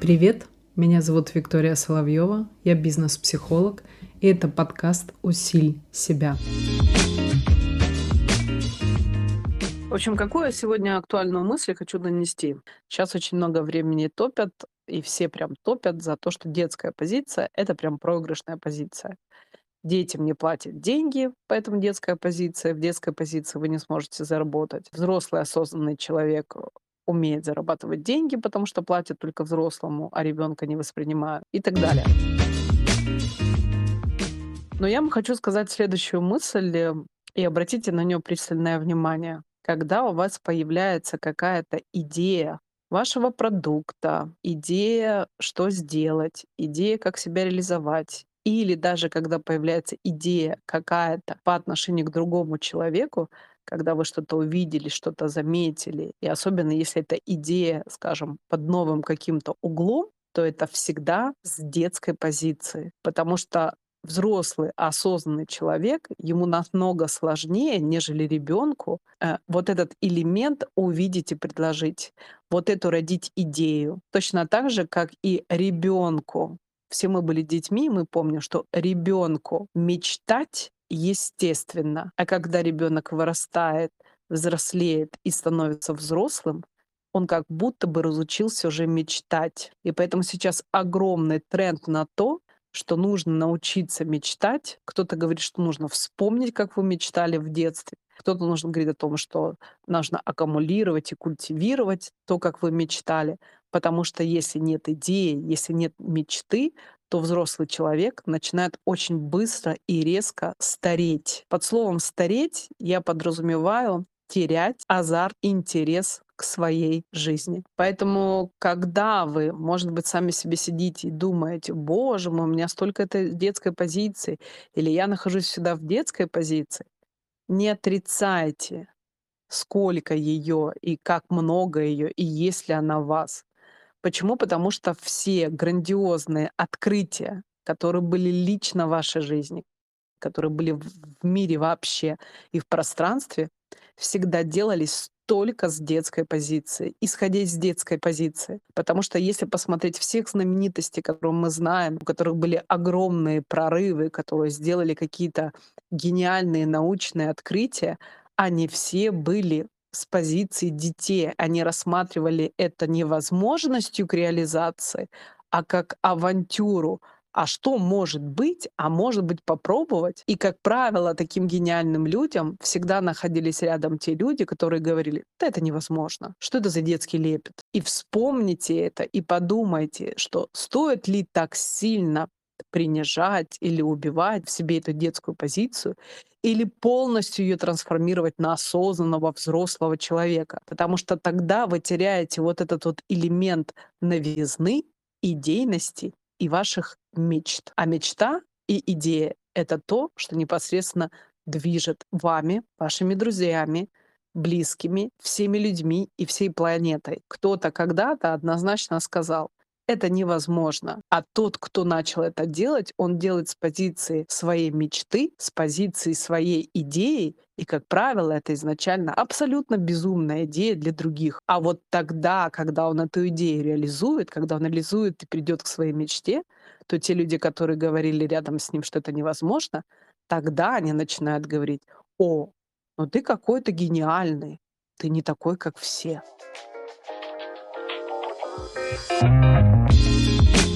Привет, меня зовут Виктория Соловьева, я бизнес-психолог, и это подкаст «Усиль себя». В общем, какую сегодня актуальную мысль хочу донести? Сейчас очень много времени топят, и все прям топят за то, что детская позиция — это прям проигрышная позиция. Детям не платят деньги, поэтому детская позиция. В детской позиции вы не сможете заработать. Взрослый осознанный человек умеет зарабатывать деньги, потому что платят только взрослому, а ребенка не воспринимают и так далее. Но я вам хочу сказать следующую мысль, э, и обратите на нее пристальное внимание когда у вас появляется какая-то идея вашего продукта, идея, что сделать, идея, как себя реализовать, или даже когда появляется идея какая-то по отношению к другому человеку, когда вы что-то увидели, что-то заметили, и особенно если эта идея, скажем, под новым каким-то углом, то это всегда с детской позиции, потому что взрослый, осознанный человек, ему намного сложнее, нежели ребенку, э, вот этот элемент увидеть и предложить, вот эту родить идею. Точно так же, как и ребенку. Все мы были детьми, мы помним, что ребенку мечтать естественно, а когда ребенок вырастает, взрослеет и становится взрослым, он как будто бы разучился уже мечтать. И поэтому сейчас огромный тренд на то, что нужно научиться мечтать. Кто-то говорит, что нужно вспомнить, как вы мечтали в детстве. Кто-то нужно говорить о том, что нужно аккумулировать и культивировать то, как вы мечтали. Потому что если нет идеи, если нет мечты, то взрослый человек начинает очень быстро и резко стареть. Под словом «стареть» я подразумеваю терять азарт, интерес к своей жизни. Поэтому, когда вы, может быть, сами себе сидите и думаете, боже мой, у меня столько этой детской позиции, или я нахожусь всегда в детской позиции, не отрицайте, сколько ее и как много ее, и есть ли она в вас. Почему? Потому что все грандиозные открытия, которые были лично в вашей жизни, которые были в мире вообще и в пространстве, всегда делались только с детской позиции, исходя из детской позиции. Потому что если посмотреть всех знаменитостей, которые мы знаем, у которых были огромные прорывы, которые сделали какие-то гениальные научные открытия, они все были с позиции детей. Они рассматривали это не возможностью к реализации, а как авантюру, а что может быть, а может быть попробовать. И, как правило, таким гениальным людям всегда находились рядом те люди, которые говорили, да это невозможно, что это за детский лепет. И вспомните это и подумайте, что стоит ли так сильно принижать или убивать в себе эту детскую позицию, или полностью ее трансформировать на осознанного взрослого человека. Потому что тогда вы теряете вот этот вот элемент новизны, идейности и ваших мечт. А мечта и идея — это то, что непосредственно движет вами, вашими друзьями, близкими, всеми людьми и всей планетой. Кто-то когда-то однозначно сказал, это невозможно. А тот, кто начал это делать, он делает с позиции своей мечты, с позиции своей идеи, и, как правило, это изначально абсолютно безумная идея для других. А вот тогда, когда он эту идею реализует, когда он реализует и придет к своей мечте, то те люди, которые говорили рядом с ним, что это невозможно, тогда они начинают говорить, о, ну ты какой-то гениальный, ты не такой, как все. Thank you